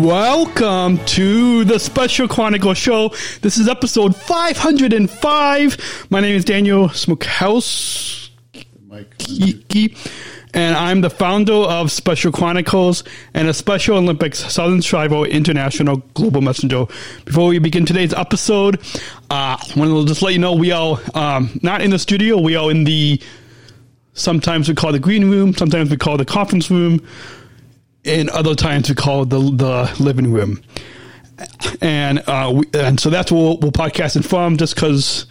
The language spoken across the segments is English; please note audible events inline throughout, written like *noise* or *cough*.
Welcome to the Special Chronicle Show. This is episode 505. My name is Daniel Smokehouse. Kiki, and I'm the founder of Special Chronicles and a Special Olympics Southern Tribal International Global Messenger. Before we begin today's episode, uh, I want to just let you know we are um, not in the studio. We are in the sometimes we call the green room, sometimes we call the conference room, and other times we call it the the living room. And uh, we, and so that's what we'll, we'll podcast it from, just because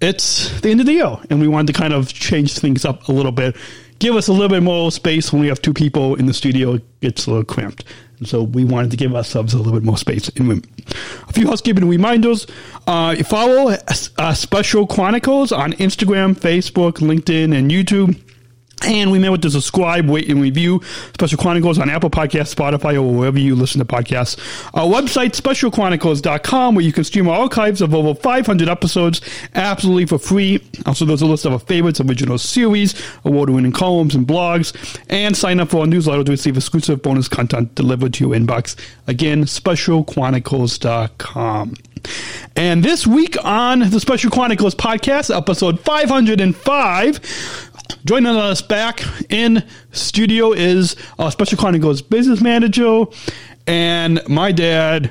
it's the end of the year, and we wanted to kind of change things up a little bit, give us a little bit more space when we have two people in the studio. It gets a little cramped, and so we wanted to give ourselves a little bit more space in room. A few housekeeping reminders: uh, follow uh, Special Chronicles on Instagram, Facebook, LinkedIn, and YouTube. And we met with the subscribe, wait, and review Special Chronicles on Apple Podcasts, Spotify, or wherever you listen to podcasts. Our website, specialchronicles.com, where you can stream our archives of over 500 episodes absolutely for free. Also, there's a list of our favorites, original series, award-winning columns and blogs, and sign up for our newsletter to receive exclusive bonus content delivered to your inbox. Again, specialchronicles.com. And this week on the Special Chronicles podcast, episode 505, Joining us back in studio is uh, Special Chronicles business manager and my dad,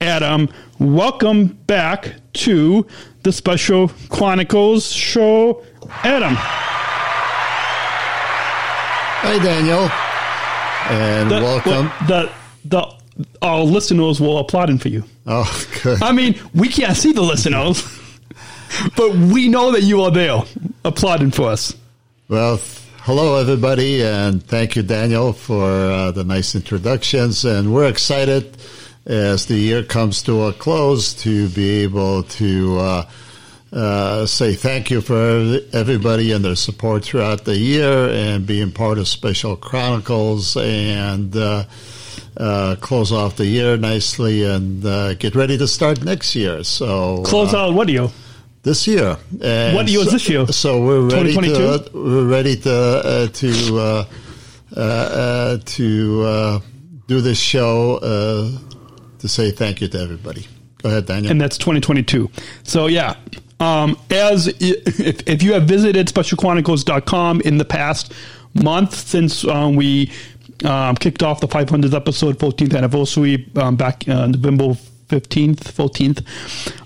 Adam. Welcome back to the Special Chronicles show, Adam. Hi, Daniel, and The, welcome. The the our listeners will applauding for you. Oh, good. I mean, we can't see the listeners, but we know that you are there applauding for us. Well, hello, everybody, and thank you, Daniel, for uh, the nice introductions. And we're excited as the year comes to a close to be able to uh, uh, say thank you for everybody and their support throughout the year and being part of Special Chronicles and. Uh, uh, close off the year nicely and uh, get ready to start next year. So Close out what do you? This year. And What year is so, this year? So we're ready 2022? to we're ready to uh, to uh, uh, uh, to uh, do this show uh, to say thank you to everybody. Go ahead, Daniel. and that's 2022. So yeah, um, as *laughs* if, if you have visited specialchronicles.com in the past month since um, we um, kicked off the 500th episode, 14th anniversary um, back uh, November 15th, 14th,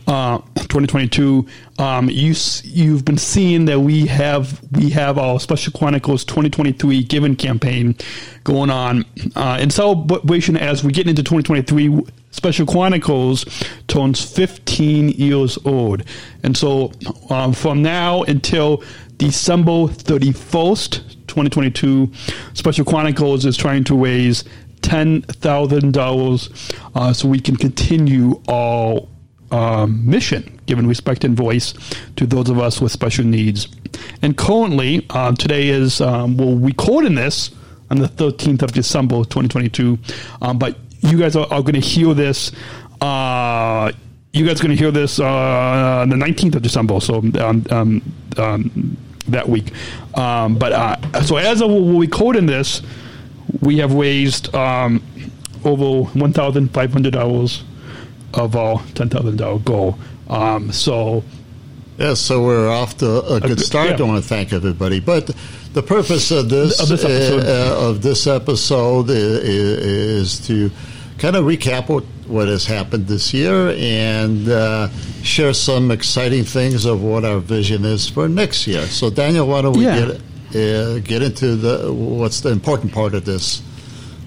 uh, 2022. Um, you you've been seeing that we have we have our Special Chronicles 2023 Giving campaign going on uh, in celebration as we get into 2023. Special Chronicles turns 15 years old, and so um, from now until December 31st, 2022, Special Chronicles is trying to raise ten thousand dollars uh, so we can continue our uh, mission, given respect and voice to those of us with special needs. And currently, uh, today is, um, we're recording this on the 13th of December, 2022. Um, but you guys are, are going to hear this. Uh, you guys are going to hear this uh, the 19th of December. So, um, um, um that week. Um, but uh, so, as of we're recording this, we have raised over $1,500 of our ten thousand dollar goal. Um, so Yeah, so we're off to a good start. yeah. I want to thank everybody. But the purpose of this Of this episode. uh, uh, of this episode i- i- is to kind of recap what, what has happened this year and uh, share some exciting things of what our vision is for next year. So, Daniel, why don't we Yeah. get uh, get into the what's the important part of this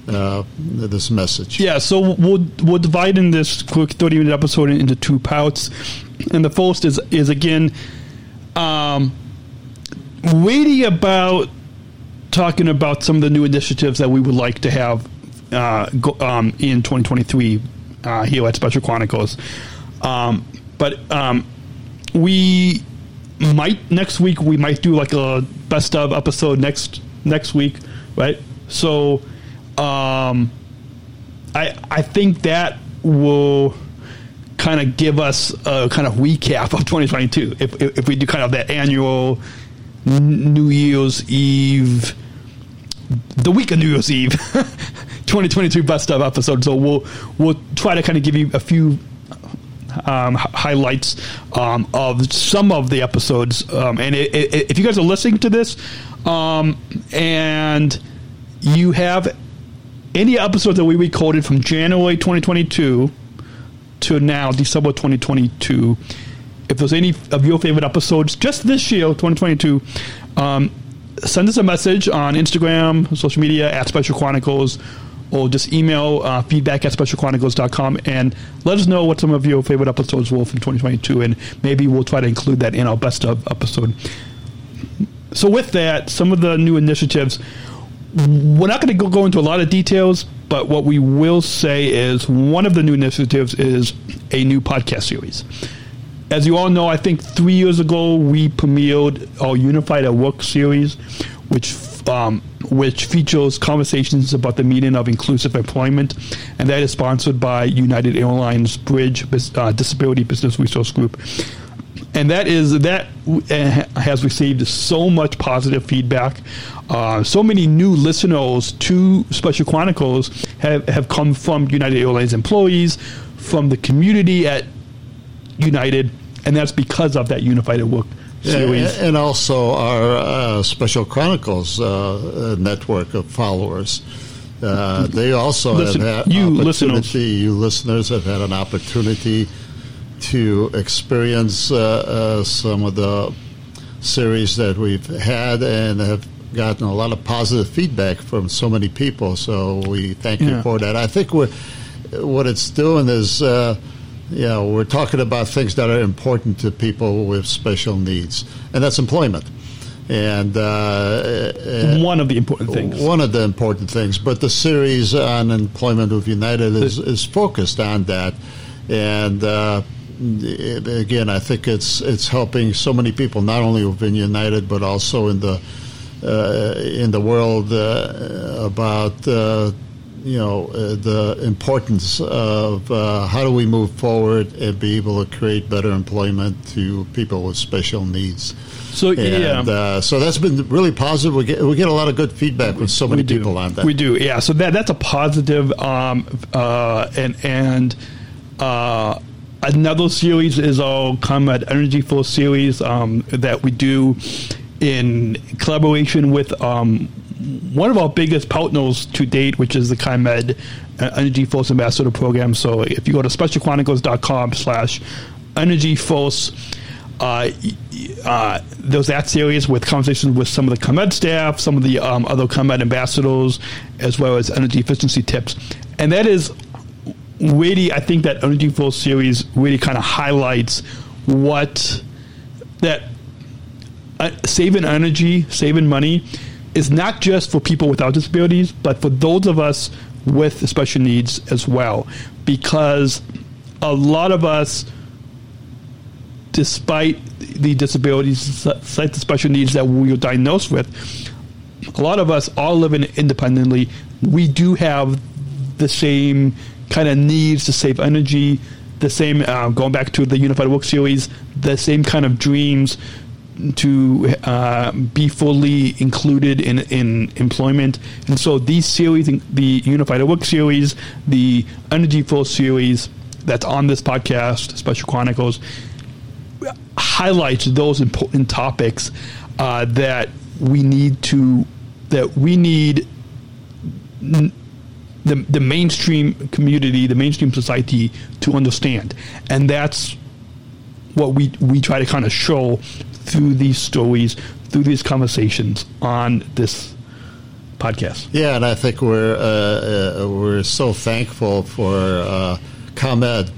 uh, this message? yeah, so we'll we'll divide in this quick thirty minute episode into two parts, and the first is is again, um, reading about talking about some of the new initiatives that we would like to have uh, go, um, in 2023 uh, here at Special Chronicles. Um, but um, we might next week we might do like a best of episode next next week, right? So, um, I I think that will kind of give us a kind of recap of *laughs* 2022 if if, if we do kind of that annual New Year's Eve, the week of New Year's Eve, *laughs* 2022 best of episode. So we'll we'll try to kind of give you a few um, highlights um, of some of the episodes. Um, and it, it, if you guys are listening to this um, and you have any episodes that we recorded from January 2022 to now, December 2022, if there's any of your favorite episodes just this year, 2022, um, send us a message on Instagram, social media, at Special Chronicles or just email uh, feedback at specialchronicles.com and let us know what some of your favorite episodes were from 2022, and maybe we'll try to include that in our best of episode. So, with that, some of the new initiatives, we're not going to go into a lot of details, but what we will say is one of the new initiatives is a new podcast series. As you all know, I think three years ago we premiered our Unified at Work series, which um, which features conversations about the meaning of inclusive employment, and that is sponsored by United Airlines Bridge uh, Disability Business Resource Group. And that is that uh, has received so much positive feedback. Uh, so many new listeners to Special Chronicles have, have come from United Airlines employees, from the community at United, and that's because of that unified at work series. And also our uh, Special Chronicles uh, network of followers. Uh, they also Listen, have had you opportunity. Listeners. You listeners have had an opportunity to experience uh, uh, some of the series that we've had and have gotten a lot of positive feedback from so many people. So we thank yeah. you for that. I think what it's doing is uh, you know, we're talking about things that are important to people with special needs, and that's employment. And uh, one of the important things. One of the important things. But the series on employment with United is, is focused on that. And uh, again, I think it's it's helping so many people, not only within United, but also in the uh, in the world uh, about uh, you know uh, the importance of uh, how do we move forward and be able to create better employment to people with special needs. So and, yeah, uh, so that's been really positive. We get we get a lot of good feedback with so many people on that. We do, yeah. So that that's a positive, um, uh, and and. Uh, another series is our ComEd Energy Force series um, that we do in collaboration with um, one of our biggest partners to date, which is the ComEd uh, Energy Force Ambassador Program. So if you go to specialchronicles.com slash energy force, uh, uh, there's that series with conversations with some of the ComEd staff, some of the um, other ComEd ambassadors, as well as energy efficiency tips. And that is really, I think that Energy Force series really kind of highlights what that uh, saving energy, saving money is not just for people without disabilities, but for those of us with special needs as well. Because a lot of us, despite the disabilities, despite the special needs that we are diagnosed with, a lot of us are living independently. We do have the same kind of needs to save energy, the same, uh, going back to the Unified Work Series, the same kind of dreams to uh, be fully included in, in employment. And so these series, the Unified Work series, the Energy Force series that's on this podcast, Special Chronicles, highlights those important topics uh, that we need to, that we need the, the mainstream community, the mainstream society to understand. And that's what we, we try to kind of show through these stories, through these conversations on this podcast. Yeah, and I think we're uh, uh, we're so thankful for uh, ComEd.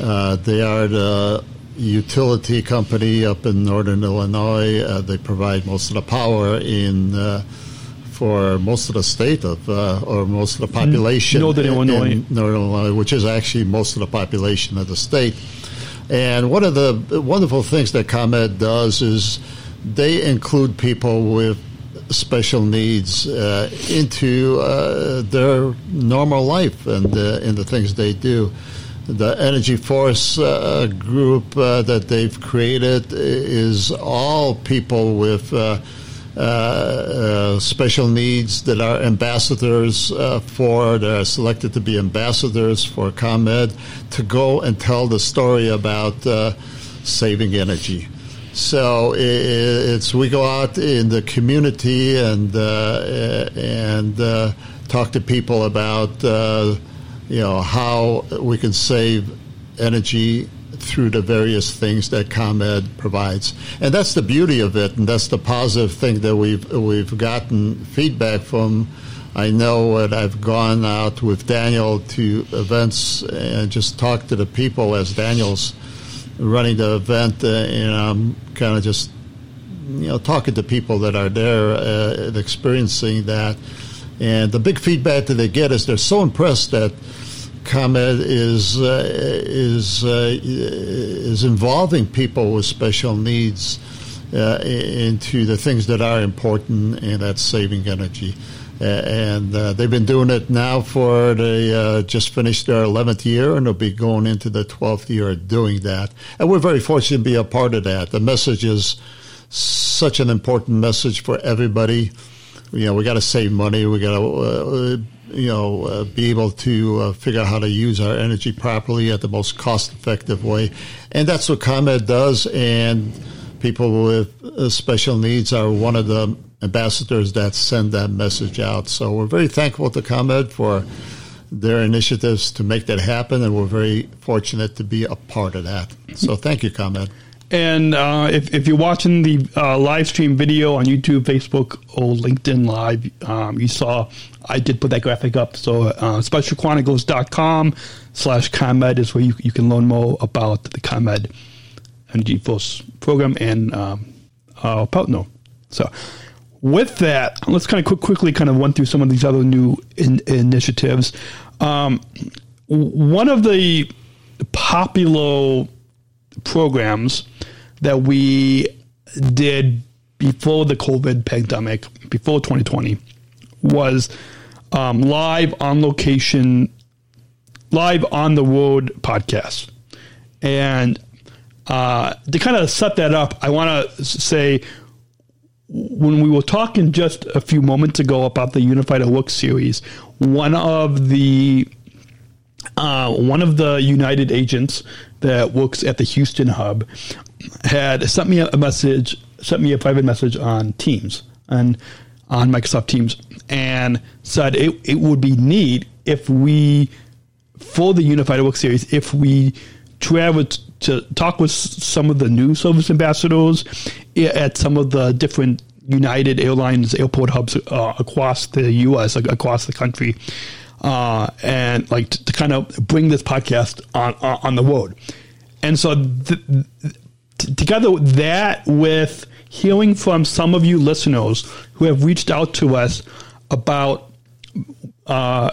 Uh, they are the utility company up in northern Illinois. Uh, they provide most of the power in uh, for most of the state of uh, or most of the population Northern in- Illinois. in Northern Illinois, which is actually most of the population of the state. And one of the wonderful things that ComEd does is they include people with special needs uh, into uh, their normal life and uh, in the things they do. The Energy Force uh, group uh, that they've created is all people with uh, uh, uh, special needs that are ambassadors uh, for, that are selected to be ambassadors for ComEd to go and tell the story about uh, saving energy. So it's we go out in the community and and talk to people about you know how we can save energy through the various things that ComEd provides, and that's the beauty of it, and that's the positive thing that we've we've gotten feedback from. I know that I've gone out with Daniel to events and just talked to the people as Daniel's running the event, uh, and I'm kind of just you know talking to people that are there uh, and experiencing that. And the big feedback that they get is they're so impressed that ComEd is uh, is uh, is involving people with special needs uh, into the things that are important, and that's saving energy. And uh, they've been doing it now for they uh, just finished their 11th year, and they'll be going into the 12th year doing that. And we're very fortunate to be a part of that. The message is such an important message for everybody. You know, we got to save money. We got to, uh, you know, uh, be able to uh, figure out how to use our energy properly at the most cost-effective way, and that's what ComEd does. And people with uh, special needs are one of the ambassadors that send that message out. So we're very thankful to ComEd for their initiatives to make that happen, and we're very fortunate to be a part of that. So thank you, ComEd. And uh, if, if you're watching the uh, live stream video on YouTube, Facebook, or LinkedIn Live, um, you saw I did put that graphic up. So uh, specialchronicles.com slash ComEd is where you, you can learn more about the ComEd Energy Force program and um, partner. So with that, let's kind of quick, quickly kind of run through some of these other new in, initiatives. Um, one of the popular programs that we did before the COVID pandemic, before 2020, was um, live on location, live on the road podcast. And uh, to kind of set that up, I want to say when we were talking just a few moments ago about the Unified Work series, one of the uh, one of the United agents that works at the Houston hub had sent me a message, sent me a private message on Teams and on Microsoft Teams, and said it, it would be neat if we, for the Unified Work series, if we traveled to talk with some of the new service ambassadors at some of the different United Airlines airport hubs uh, across the U.S., across the country, uh, and like to, to, kind of bring this podcast on on, on the road. And so, th- together that, with hearing from some of you listeners who have reached out to us about uh,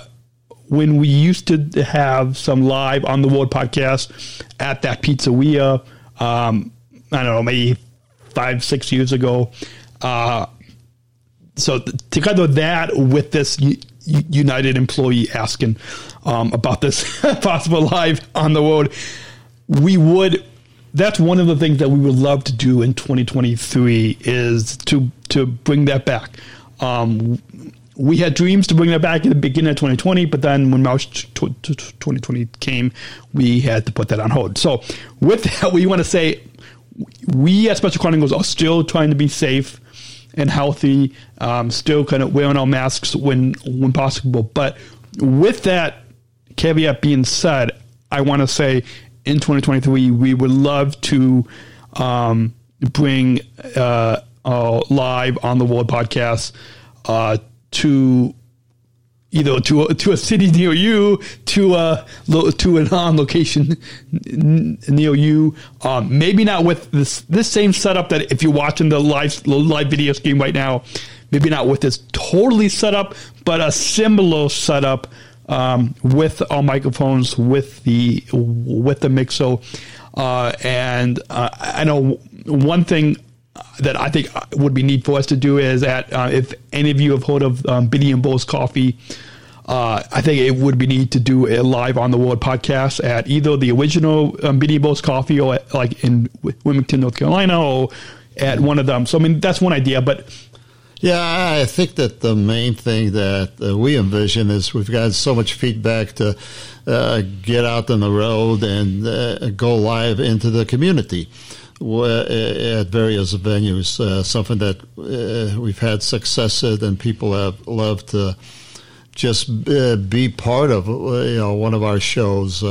when we used to have some live on the road podcast at that pizzeria, um, I don't know, maybe five, six years ago. Uh, so th- together that with this United employee asking um, about this *laughs* possible live on the road, we would. That's one of the things that we would love to do in 2023 is to to bring that back. Um, we had dreams to bring that back at the beginning of 2020, but then when March 2020 came, we had to put that on hold. So, with that, we want to say we at Special Chronicles are still trying to be safe and healthy, um, still kind of wearing our masks when when possible. But with that caveat being said, I want to say in 2023 we would love to um, bring uh, our live on the world podcast uh, to either to a, to a city near you, to a to an on location near you. Um, maybe not with this this same setup that if you're watching the live live video stream right now, maybe not with this totally set up, but a similar setup um, with our microphones, with the with the mixo. Uh, and uh, I know one thing that I think would be neat for us to do is that uh, if any of you have heard of um, Bitty and Beau's Coffee, uh, I think it would be neat to do a live on the world podcast at either the original um, Bitty and Beau's Coffee or at, like in Wilmington, North Carolina, or at one of them. So I mean, that's one idea, but. Yeah, I think that the main thing that uh, we envision is we've got so much feedback to uh, get out on the road and uh, go live into the community uh, at various venues. Uh, something that uh, we've had success at, and people have loved to just be part of. You know, one of our shows,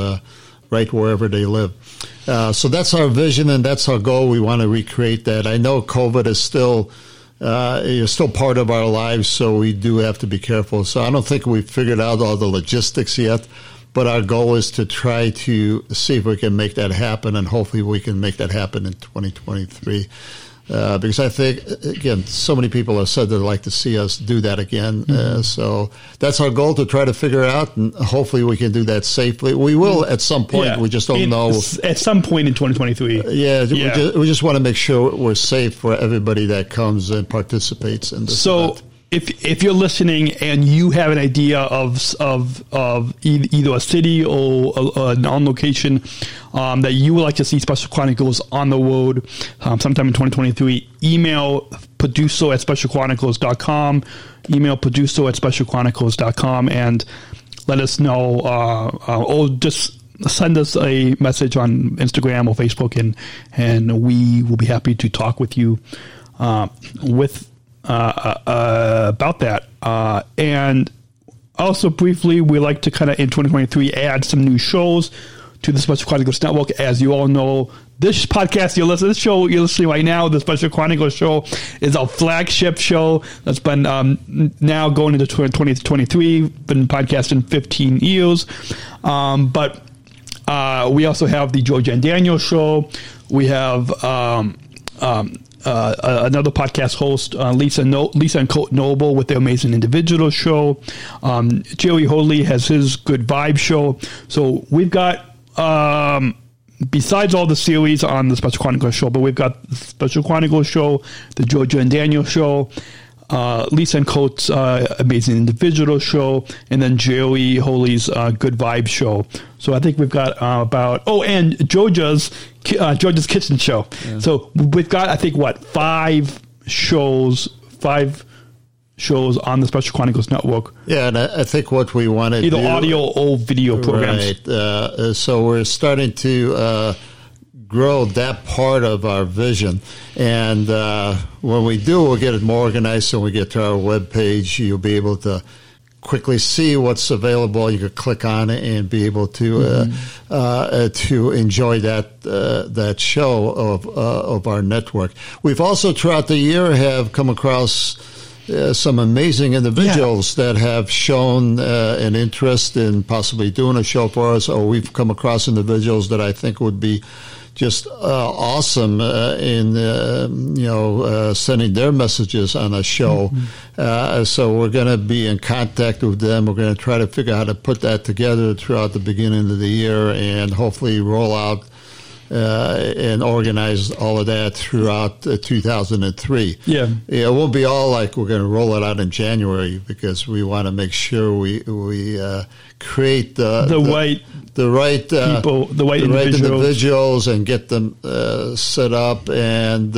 right wherever they live. so that's our vision, and that's our goal. We want to recreate that. I know COVID is still uh, is still part of our lives, so we do have to be careful. So I don't think we've figured out all the logistics yet, but our goal is to try to see if we can make that happen, and hopefully we can make that happen in 2023. Uh, because I think, again, so many people have said they'd like to see us do that again. Mm-hmm. Uh, so that's our goal to try to figure out, and hopefully we can do that safely. We will at some point. Yeah. We just don't in, know. At some point in 2023. Uh, yeah, yeah. We, just, we, just, want to make sure we're safe for everybody that comes and participates in this. So. Event if if you're listening and you have an idea of of of either a city or a, a non location um, that you would like to see Special Chronicles on the road um, sometime in 2023, email producer at specialchronicles.com, email producer at specialchronicles.com, and let us know, uh, uh, or just send us a message on Instagram or Facebook, and and we will be happy to talk with you uh, with uh, uh, about that. Uh, and also, briefly, we like to kind of in 2023 add some new shows to the Special Chronicles Network. As you all know, this podcast you're listening, this show you're listening right now, the Special Chronicles show, is our flagship show that's been um, now going into 2023, been podcasting 15 years. Um, but uh, we also have the George and Daniel show. We have um, um uh, another podcast host, uh, Lisa no- Lisa and Colt Noble, with their amazing individual show. Um, Jerry Holy has his Good Vibe show. So we've got. Um, besides all the series on the Special Chronicles show, but we've got the Special Chronicles show, the Georgia and Daniel show, uh, Lisa and Colt's uh, amazing individual show, and then Jerry Holy's uh, Good Vibe show. So I think we've got uh, about oh, and Georgia's uh, Georgia's Kitchen show. Yeah. So we've got I think what five shows, five shows on the Special Chronicles Network. Yeah, and I, I think what we want to do. either do, audio or video programs. Right. Uh, so we're starting to grow that part of our vision. And uh, when we do, we'll get it more organized. So when we get to our web page, you'll be able to quickly see what's available. You could click on it and be able to uh, mm-hmm. uh, uh, to enjoy that uh, that show of uh, of our network. We've also throughout the year have come across. Uh, some amazing individuals yeah. that have shown an interest in possibly doing a show for us, or we've come across individuals that I think would be just uh, awesome uh, in uh, you know uh, sending their messages on a show. Mm-hmm. Uh, so we're going to be in contact with them. We're going to try to figure out how to put that together throughout the beginning of the year, and hopefully roll out. Uh, and organize all of that throughout 2003. Yeah. yeah, it won't be all like we're going to roll it out in January because we want to make sure we we create the the, the right the right uh, people, the right, the individuals. right individuals, and get them uh, set up and.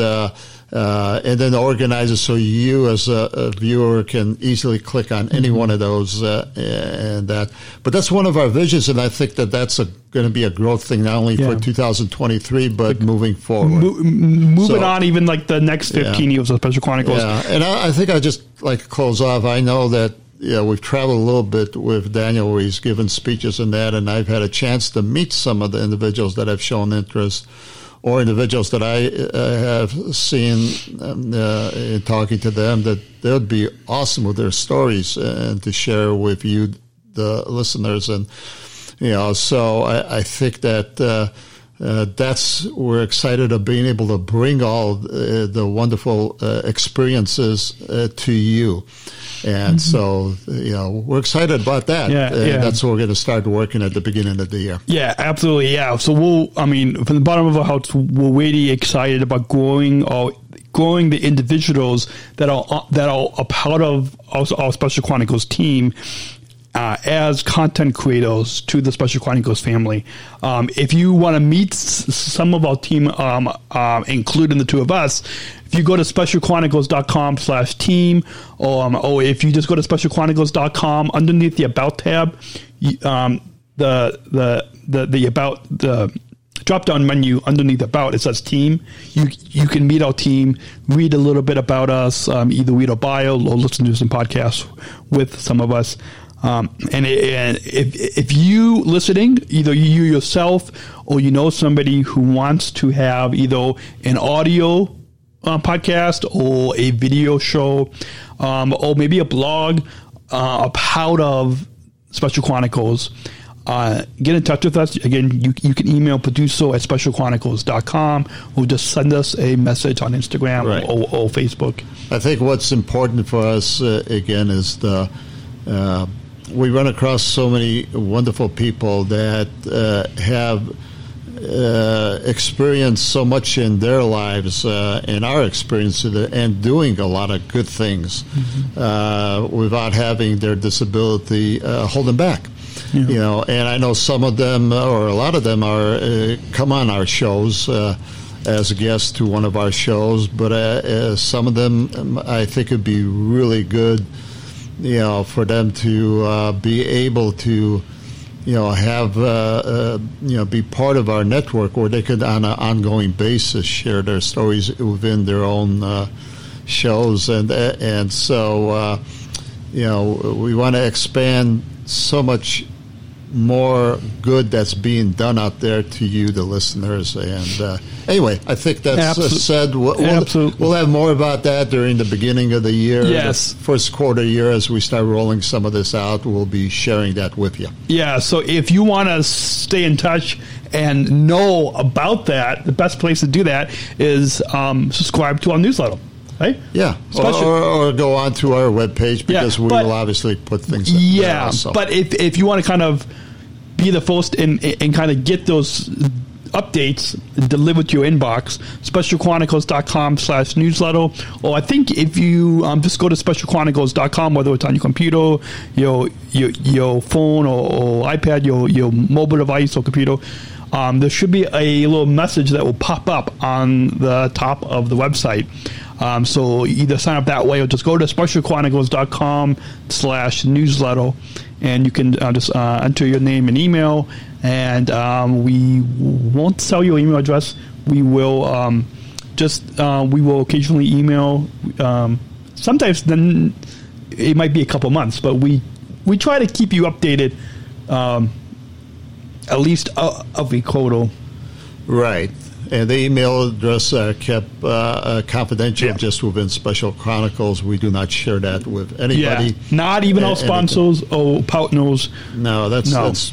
Uh, and then organize it so you as a, a, viewer can easily click on any mm-hmm. one of those uh, and that. But that's one of our visions, and I think that that's going to be a growth thing not only yeah. for 2023 but like, moving forward. Mo- moving so, on, even like the next 15 yeah. years of Special Chronicles. Yeah, and I, I think I just like to close off. I know that yeah, we've traveled a little bit with Daniel where he's given speeches and that, and I've had a chance to meet some of the individuals that have shown interest or individuals that I uh, have seen um, uh, in talking to them that they would be awesome with their stories and to share with you, the listeners. And, you know, so I, I think that. Uh, uh, that's we're excited of being able to bring all uh, the wonderful uh, experiences uh, to you, and so you know we're excited about that. Mm-hmm. Yeah, and yeah. that's what we're going to start working at the beginning of the year. Yeah, absolutely. Yeah. So we'll, I mean, from the bottom of our hearts, we're really excited about growing our growing the individuals that are that are a part of our, our Special Chronicles team. Uh, as content creators to the Special Chronicles family. Um, if you want to meet s- some of our team, um, uh, including the two of us, if you go to specialchronicles.com slash team, or, um, or if you just go to specialchronicles.com underneath the About tab, um, the, the, the, the About, the drop down menu underneath About, it says Team. You, you can meet our team, read a little bit about us, um, either read a bio or listen to some podcasts with some of us. Um, and, and if, if you listening, either you yourself or you know somebody who wants to have either an audio uh, podcast or a video show um, or maybe a blog uh, a part of Special Chronicles, uh, get in touch with us. Again, you, you can email producer at specialchronicles.com or just send us a message on Instagram Right. or, or Facebook. I think what's important for us uh, again is the uh, we run across so many wonderful people that uh, have uh, experienced so much in their lives, uh, in our experience, and doing a lot of good things uh, without having their disability uh, hold them back. You know, and I know some of them, uh, or a lot of them, are uh, come on our shows. Uh, as a guest to one of our shows, but uh, uh, some of them um, I think would be really good, you know, for them to uh, be able to, you know, have, uh, uh, you know, be part of our network where they could on an ongoing basis share their stories within their own uh, shows. And, uh, and so, you know, we want to expand so much more good that's being done out there to you, the listeners. And uh, anyway, I think that's uh, Absol- said. We'll, we'll, Absolutely. we'll have more about that during the beginning of the year. Yes. The first quarter year, as we start rolling some of this out, we'll be sharing that with you. Yeah, so if you want to stay in touch and know about that, the best place to do that is um, subscribe to our newsletter. Right? Yeah. Or, or, or go on to our webpage because we but- will obviously put things there Yeah, also. but if if you want to kind of be the first and and kind of get those updates delivered to your inbox, specialchronicles.com slash newsletter. Or I think if you um, just go to specialchronicles.com, whether it's on your computer, your your, your phone or, or iPad, your, your mobile device or computer, um, there should be a little message that will pop up on the top of the website. Um, so either sign up that way or just go to specialchronicles.com slash newsletter and you can uh, just uh, enter your name and email and um, we won't sell your email address. We will um, just, uh, we will occasionally email. Um, sometimes then it might be a couple months, but we, we try to keep you updated um, at least uh, every quarter. Right. And the email address are kept uh, uh, confidential Yeah. just within Special Chronicles. We do not share that with anybody. Yeah, not even A- our sponsors or partners. No, that's No. that's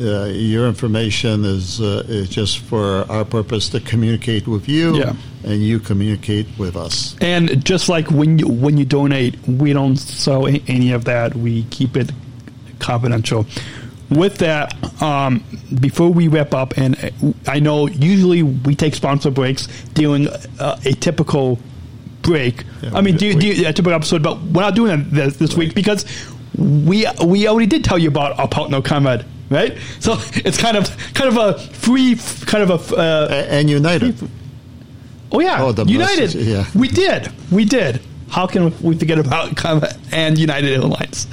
uh, your information is uh, is just for our purpose to communicate with you, Yeah. and you communicate with us. And just like when you when you donate, we don't sell any of that. We keep it confidential. With that, um, before we wrap up, and uh, I know usually we take sponsor breaks during uh, a typical break. Yeah, I mean, do, do, a typical episode, but we're not doing that this, this week because we we already did tell you about our partner, ComEd, right? So it's kind of kind of a free, kind of a. Uh, and United. Oh yeah, Oh, United. message, yeah. We did. We did. How can we forget about *laughs* ComEd and United Airlines?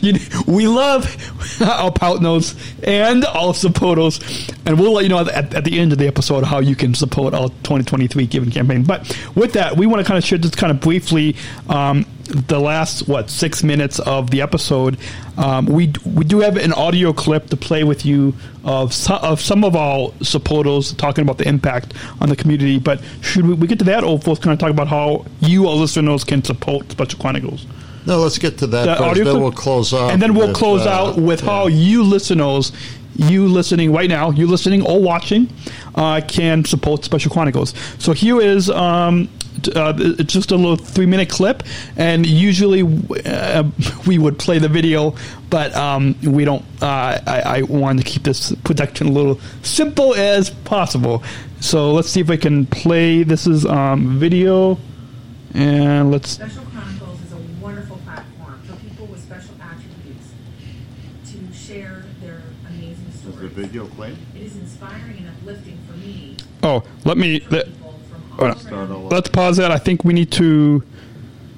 *laughs* We love *laughs* our partners and our supporters, and we'll let you know at, at the end of the episode how you can support our 2023 Giving campaign. But with that, we want to kind of share just kind of briefly um, the last what six minutes of the episode. Um, we we do have an audio clip to play with you of some, of some of our supporters talking about the impact on the community. But should we, we get to that, or first kind of talk about how you, our listeners, can support Special Chronicles? No, let's get to that The first. audio Then clip? we'll close out, and then we'll with, close uh, out with yeah. how you listeners you listening right now, you listening or watching, uh, can support Special Chronicles. So here is um, uh, it's just a little three minute clip, and usually uh, we would play the video, but um, we don't. Uh, I, I wanted to keep this production a little simple as possible. So let's see if I can play. This is um, video, and let's. Special Chronicles is a wonderful platform for people with special attributes to share their amazing Is the stories. video playing? It is inspiring and uplifting for me. Oh, let me. Let, people from all no. Start around. all let's pause that. I think we need to.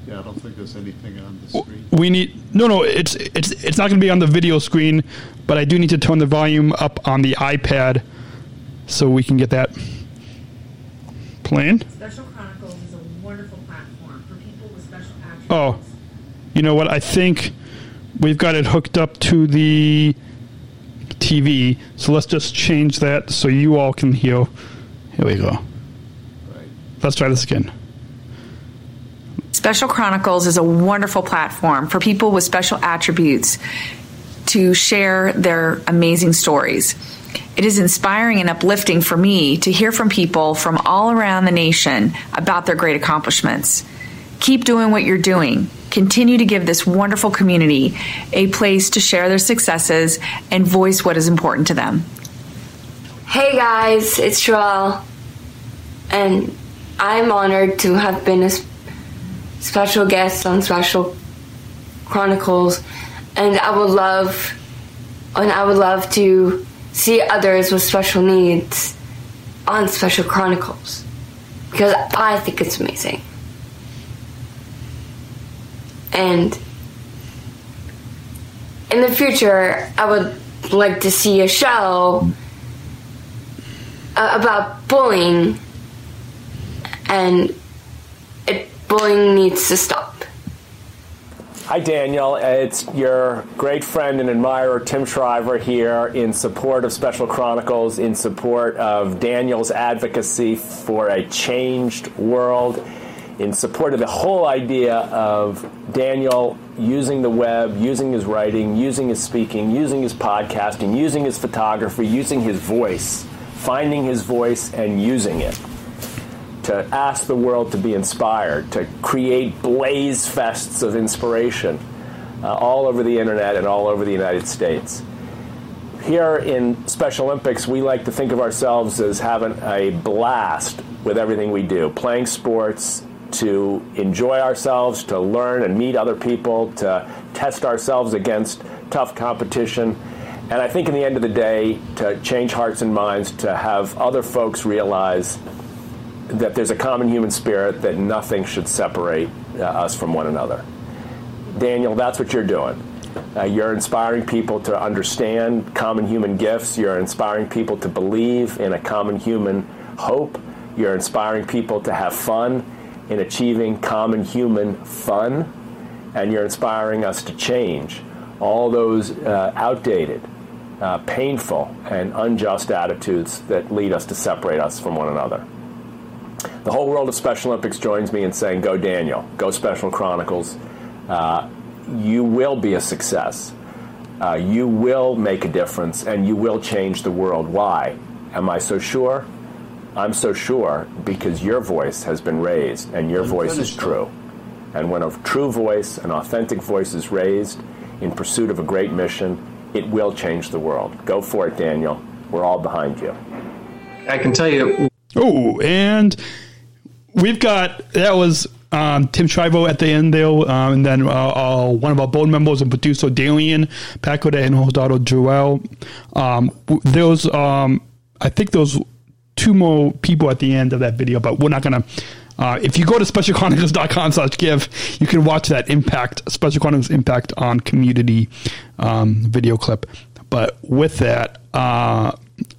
Yeah, I don't think there's anything on the screen. We need no, no. It's it's it's not going to be on the video screen, but I do need to turn the volume up on the iPad so we can get that playing. Special Chronicles is a wonderful platform for people with special attributes. Oh, you know what? I think we've got it hooked up to the TV. So let's just change that so you all can hear. Here we go. Right. Let's try this again. Special Chronicles is a wonderful platform for people with special attributes to share their amazing stories. It is inspiring and uplifting for me to hear from people from all around the nation about their great accomplishments. Keep doing what you're doing. Continue to give this wonderful community a place to share their successes and voice what is important to them. Hey guys, it's Joelle, and I'm honored to have been a special guest on Special Chronicles, and I would love, and I would love to see others with special needs on Special Chronicles because I think it's amazing. And in the future, I would like to see a show uh, about bullying, and it, bullying needs to stop. Hi, Daniel. It's your great friend and admirer, Tim Shriver, here in support of Special Chronicles, in support of Daniel's advocacy for a changed world, in support of the whole idea of Daniel using the web, using his writing, using his speaking, using his podcasting, using his photography, using his voice, finding his voice and using it to ask the world to be inspired, to create blaze fests of inspiration uh, all over the internet and all over the United States. Here in Special Olympics, we like to think of ourselves as having a blast with everything we do, playing sports, to enjoy ourselves, to learn and meet other people, to test ourselves against tough competition. And I think in the end of the day, to change hearts and minds, to have other folks realize that there's a common human spirit that nothing should separate uh, us from one another. Daniel, that's what you're doing. Uh, you're inspiring people to understand common human gifts. You're inspiring people to believe in a common human hope. You're inspiring people to have fun in achieving common human fun. And you're inspiring us to change all those uh, outdated, uh, painful, and unjust attitudes that lead us to separate us from one another. The whole world of Special Olympics joins me in saying, Go Daniel, go Special Chronicles. Uh, you will be a success. Uh, you will make a difference and you will change the world. Why? Am I so sure? I'm so sure because your voice has been raised and your voice is true. And when a true voice, an authentic voice is raised in pursuit of a great mission, it will change the world. Go for it, Daniel. We're all behind you. I can tell you Oh, and we've got that was um, Tim Shriver at the end there, um, and then uh, uh, one of our board members and producer Dalian Pacoda and daughter Joelle. Um, was, um, I think, was two more people at the end of that video, but we're not gonna. Uh, if you go to specialchronicles.com slash give, you can watch that impact, Special Chronicles impact on community um, video clip. But with that, uh,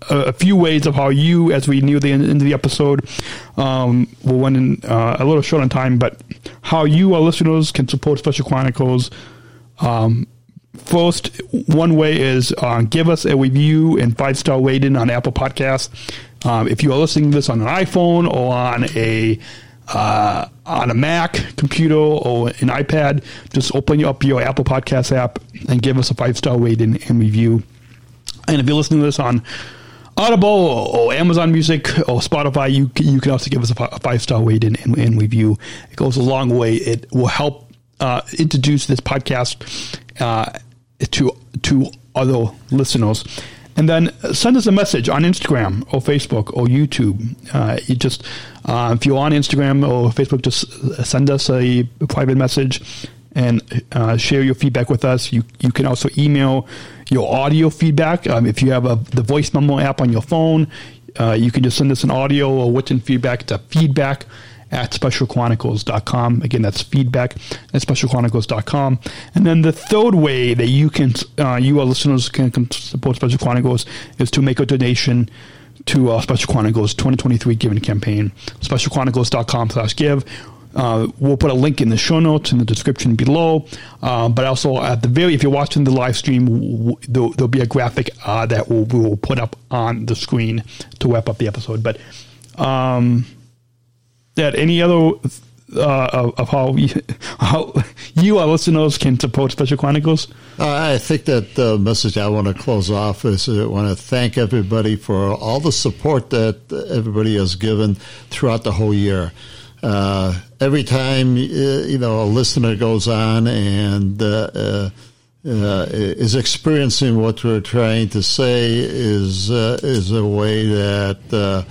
a, a few ways of how you, as we near the end, end of the episode, um, in uh, a little short on time, but how you, our listeners, can support Special Chronicles. Um, first, one way is uh, give us a review and five star rating on Apple Podcasts. Um, if you are listening to this on an iPhone or on a uh, on a Mac computer or an iPad, just open up your Apple Podcast app and give us a five star rating and review. And if you're listening to this on Audible or, Amazon Music or Spotify, you you can also give us a, five star rating and, and, review. It goes a long way. It will help uh, introduce this podcast uh, to to other listeners. And then send us a message on Instagram or Facebook or YouTube. Uh, you just uh, if you're on Instagram or Facebook, just send us a private message and uh, share your feedback with us. You you can also email your audio feedback. Um, if you have a, the voice memo app on your phone, uh, you can just send us an audio or written feedback to feedback at specialchronicles.com. Again, that's feedback at specialchronicles.com. And then the third way that you can, uh, you, our listeners, can, can, support Special Chronicles is to make a donation to uh, Special Chronicles 2023 Giving Campaign. Specialchronicles.com slash give uh, we'll put a link in the show notes in the description below. Uh, but also at the very, if you're watching the live stream, w- there'll, there'll, be a graphic uh, that we'll, we will put up on the screen to wrap up the episode. But um, that any other uh, of, of, how, *laughs* how you, our listeners, can support Special Chronicles? Uh, I think that the message I want to close off is I want to thank everybody for all the support that everybody has given throughout the whole year. Uh, every time uh, you know a listener goes on and uh, uh, uh, is experiencing what we're trying to say is is a way that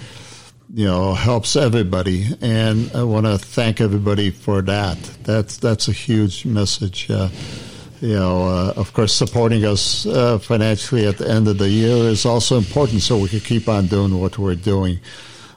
you know helps everybody, and I want to thank everybody for that. That's that's a huge message. you know, uh, of course, supporting us uh, financially at the end of the year is also important so we can keep on doing what we're doing.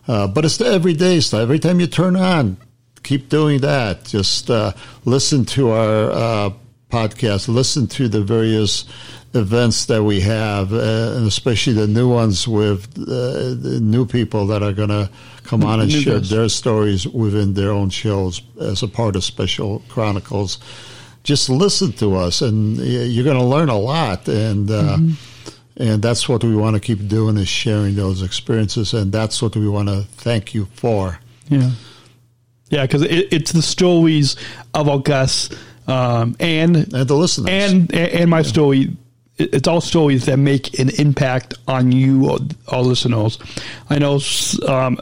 Uh, but it's the everyday stuff. Every time you turn on, keep doing that. Just uh, listen to our uh, podcast, listen to the various events that we have, uh, and especially the new ones with uh, the new people that are going to come on and share their stories within their own shows as a part of Special Chronicles. Just listen to us, and you're going to learn a lot. And uh, mm-hmm. And that's what we want to keep doing is sharing those experiences, and that's what we want to thank you for. Yeah. Yeah, because it, it's the stories of our guests um, and and the listeners and and my yeah. story. It's all stories that make an impact on you, our listeners. I know um,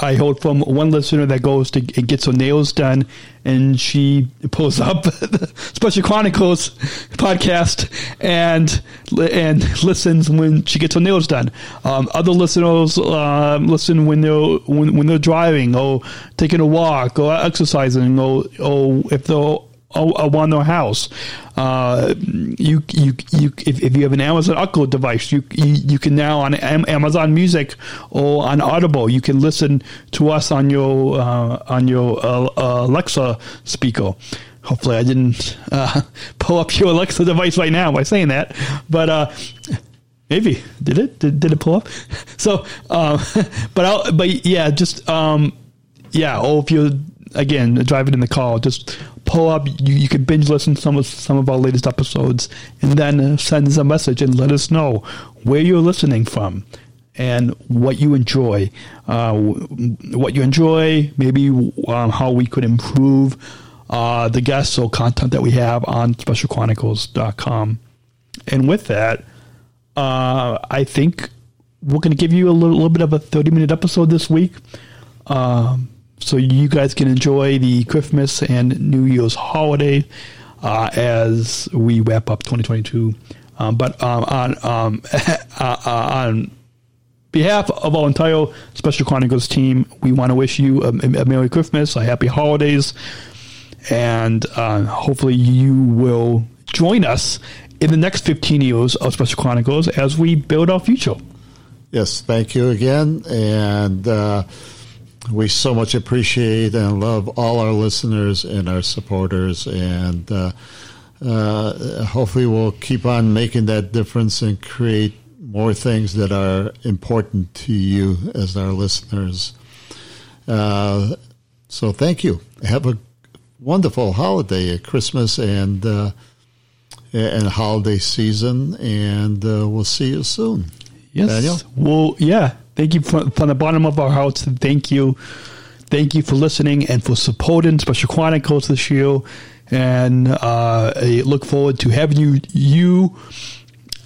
I heard from one listener that goes to get her nails done, and she pulls *laughs* up the Special Chronicles podcast and and listens when she gets her nails done. Um, other listeners uh, listen when they're when, when they're driving or taking a walk or exercising or or if they're around their house. Uh, you, you, you, if, if, you have an Amazon Echo device, you, you, you can now on Amazon Music or on Audible, you can listen to us on your uh, on your uh, Alexa speaker. Hopefully, I didn't uh, *laughs* pull up your Alexa device right now by saying that, but uh, maybe did it? Did, did it pull up? *laughs* So, um, *laughs* but I'll, but yeah, just um, yeah. Or if you're again driving in the car, just pull up. You, you can binge listen some of some of our latest episodes, and then uh, send us a message and let us know where you're listening from and what you enjoy, uh, what you enjoy, maybe um, how we could improve uh, the guests or content that we have on specialchronicles.com. And with that, uh, I think we're going to give you a little, little, bit of a 30 minute episode this week. Um, so you guys can enjoy the Christmas and New Year's holiday uh, as we wrap up 2022. Um, but um, on um, *laughs* uh, uh, on behalf of our entire Special Chronicles team, we want to wish you a, a Merry Christmas, a Happy Holidays, and uh, hopefully you will join us in the next 15 years of Special Chronicles as we build our future. Yes, thank you again, and uh, we so much appreciate and love all our listeners and our supporters, and uh, uh, hopefully we'll keep on making that difference and create more things that are important to you as our listeners. Uh, so thank you. Have a wonderful holiday, Christmas and uh, and holiday season, and uh, we'll see you soon. Yes. Daniel? Well, yeah. Thank you from, from the bottom of our hearts. Thank you. Thank you for listening and for supporting Special Chronicles this year. And uh, I look forward to having you you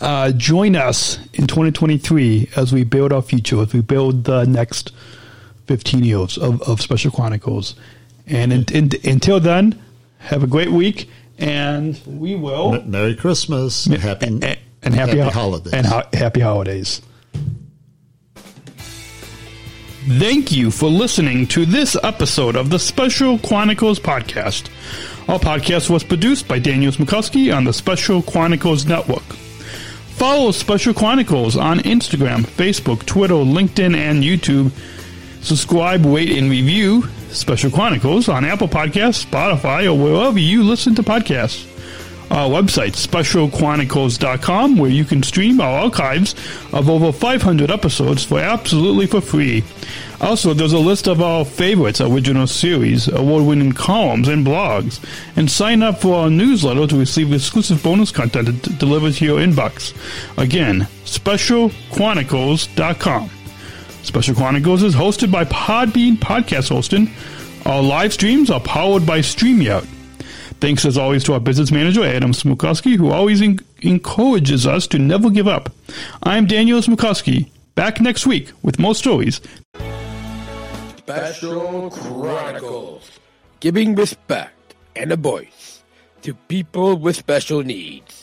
uh, join us in 2023 as we build our future, as we build the next 15 years of, of Special Chronicles. And in, in, until then, have a great week, and we will. Merry Christmas. Happy, and, and happy, happy ho- holidays. And ho- happy holidays. Thank you for listening to this episode of the Special Chronicles podcast. Our podcast was produced by Daniel Smrokowski on the Special Chronicles Network. Follow Special Chronicles on Instagram, Facebook, Twitter, LinkedIn, and YouTube. Subscribe, rate, and review Special Chronicles on Apple Podcasts, Spotify, or wherever you listen to podcasts. Our website, specialchronicles.com, where you can stream our archives of over 500 episodes for absolutely for free. Also, there's a list of our favorites, original series, award-winning columns, and blogs. And sign up for our newsletter to receive exclusive bonus content d- delivers to your inbox. Again, specialchronicles.com. Special Chronicles is hosted by Podbean Podcast Hosting. Our live streams are powered by StreamYard. Thanks as always to our business manager, Adam Smrokowski, who always en- encourages us to never give up. I'm Daniel Smrokowski, back next week with more stories. Special Chronicles. Giving respect and a voice to people with special needs.